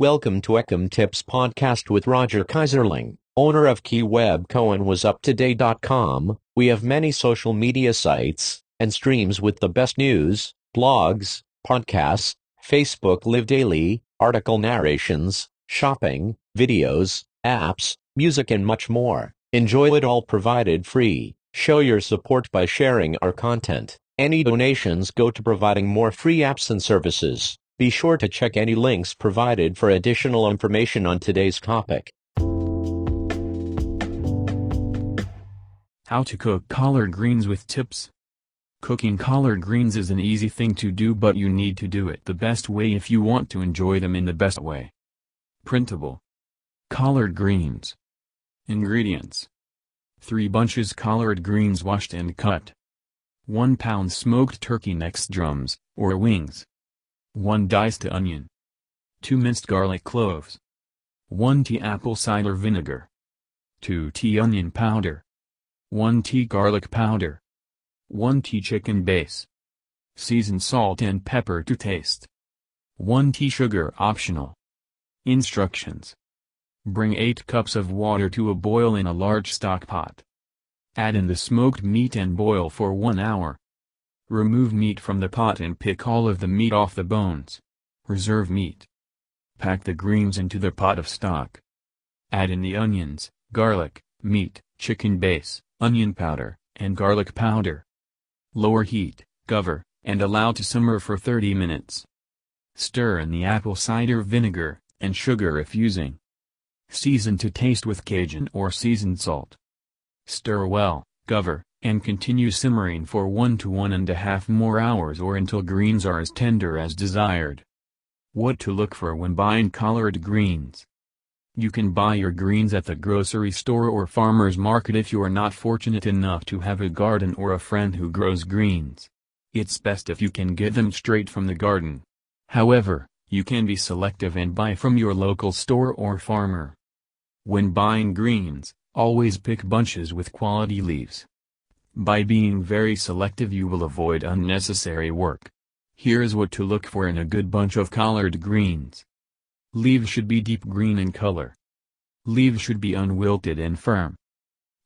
Welcome to Ecom Tips Podcast with Roger Kaiserling, owner of KeyWeb KeyWebCohenWasUpToday.com. We have many social media sites and streams with the best news, blogs, podcasts, Facebook Live Daily, article narrations, shopping, videos, apps, music and much more. Enjoy it all provided free. Show your support by sharing our content. Any donations go to providing more free apps and services. Be sure to check any links provided for additional information on today's topic. How to cook collard greens with tips. Cooking collard greens is an easy thing to do but you need to do it the best way if you want to enjoy them in the best way. Printable. Collard greens. Ingredients. 3 bunches collard greens washed and cut. 1 pound smoked turkey necks drums, or wings. 1 diced onion. 2 minced garlic cloves. 1 tea apple cider vinegar. 2 tea onion powder. 1 tea garlic powder. 1 tea chicken base. Season salt and pepper to taste. 1 tea sugar optional. Instructions. Bring 8 cups of water to a boil in a large stock pot. Add in the smoked meat and boil for 1 hour. Remove meat from the pot and pick all of the meat off the bones. Reserve meat. Pack the greens into the pot of stock. Add in the onions, garlic, meat, chicken base, onion powder, and garlic powder. Lower heat, cover, and allow to simmer for 30 minutes. Stir in the apple cider vinegar, and sugar if using. Season to taste with Cajun or seasoned salt. Stir well, cover, and continue simmering for 1 to one and a half more hours or until greens are as tender as desired. What to look for when buying collard greens. You can buy your greens at the grocery store or farmer's market if you are not fortunate enough to have a garden or a friend who grows greens. It's best if you can get them straight from the garden. However, you can be selective and buy from your local store or farmer. When buying greens, always pick bunches with quality leaves. By being very selective you will avoid unnecessary work. Here's what to look for in a good bunch of collard greens. Leaves should be deep green in color. Leaves should be unwilted and firm.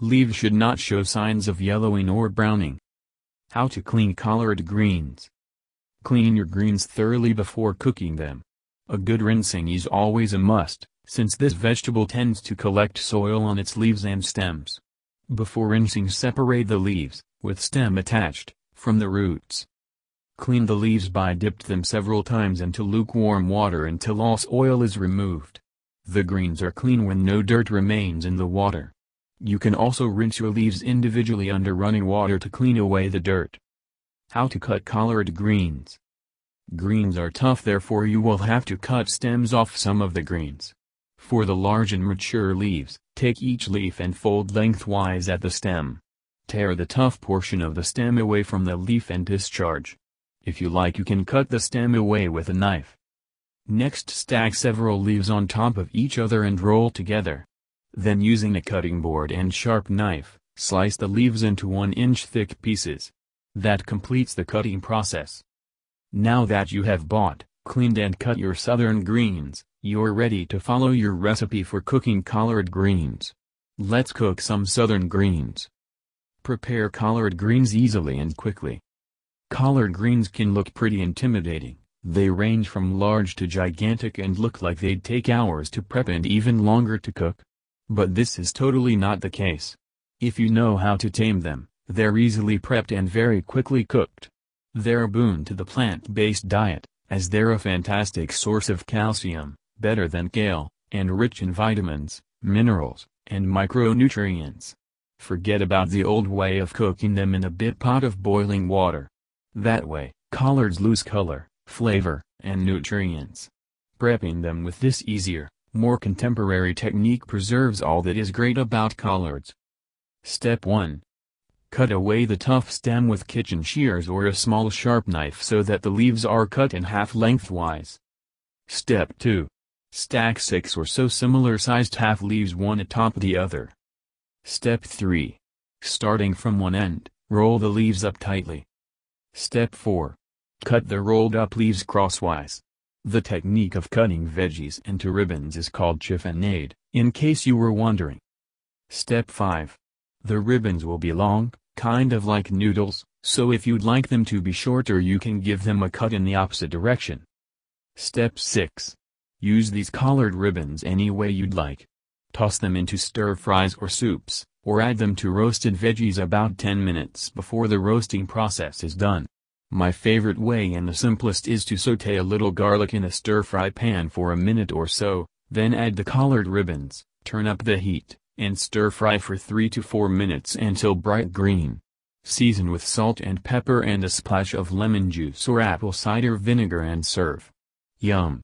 Leaves should not show signs of yellowing or browning. How to clean collard greens. Clean your greens thoroughly before cooking them. A good rinsing is always a must, since this vegetable tends to collect soil on its leaves and stems. Before rinsing separate the leaves, with stem attached, from the roots. Clean the leaves by dipped them several times into lukewarm water until all oil is removed. The greens are clean when no dirt remains in the water. You can also rinse your leaves individually under running water to clean away the dirt. How to cut collard greens. Greens are tough therefore you will have to cut stems off some of the greens. For the large and mature leaves, take each leaf and fold lengthwise at the stem. Tear the tough portion of the stem away from the leaf and discharge. If you like you can cut the stem away with a knife. Next stack several leaves on top of each other and roll together. Then using a cutting board and sharp knife, slice the leaves into 1 inch thick pieces. That completes the cutting process. Now that you have bought, cleaned and cut your southern greens, you're ready to follow your recipe for cooking collard greens. Let's cook some southern greens. Prepare collard greens easily and quickly. Collard greens can look pretty intimidating, they range from large to gigantic and look like they'd take hours to prep and even longer to cook. But this is totally not the case. If you know how to tame them, they're easily prepped and very quickly cooked. They're a boon to the plant-based diet, as they're a fantastic source of calcium, better than kale, and rich in vitamins, minerals, and micronutrients. Forget about the old way of cooking them in a bit pot of boiling water. That way, collards lose color, flavor, and nutrients. Prepping them with this easier, more contemporary technique preserves all that is great about collards. Step 1. Cut away the tough stem with kitchen shears or a small sharp knife so that the leaves are cut in half lengthwise. Step 2. Stack six or so similar-sized half leaves one atop the other. Step 3. Starting from one end, roll the leaves up tightly. Step 4. Cut the rolled up leaves crosswise. The technique of cutting veggies into ribbons is called chiffonade, in case you were wondering. Step 5. The ribbons will be long, kind of like noodles, so if you'd like them to be shorter you can give them a cut in the opposite direction. Step 6. Use these collard ribbons any way you'd like. Toss them into stir-fries or soups, or add them to roasted veggies about 10 minutes before the roasting process is done. My favorite way and the simplest is to saute a little garlic in a stir-fry pan for a minute or so, then add the collard ribbons, turn up the heat, and stir-fry for 3 to 4 minutes until bright green. Season with salt and pepper and a splash of lemon juice or apple cider vinegar and serve. Yum.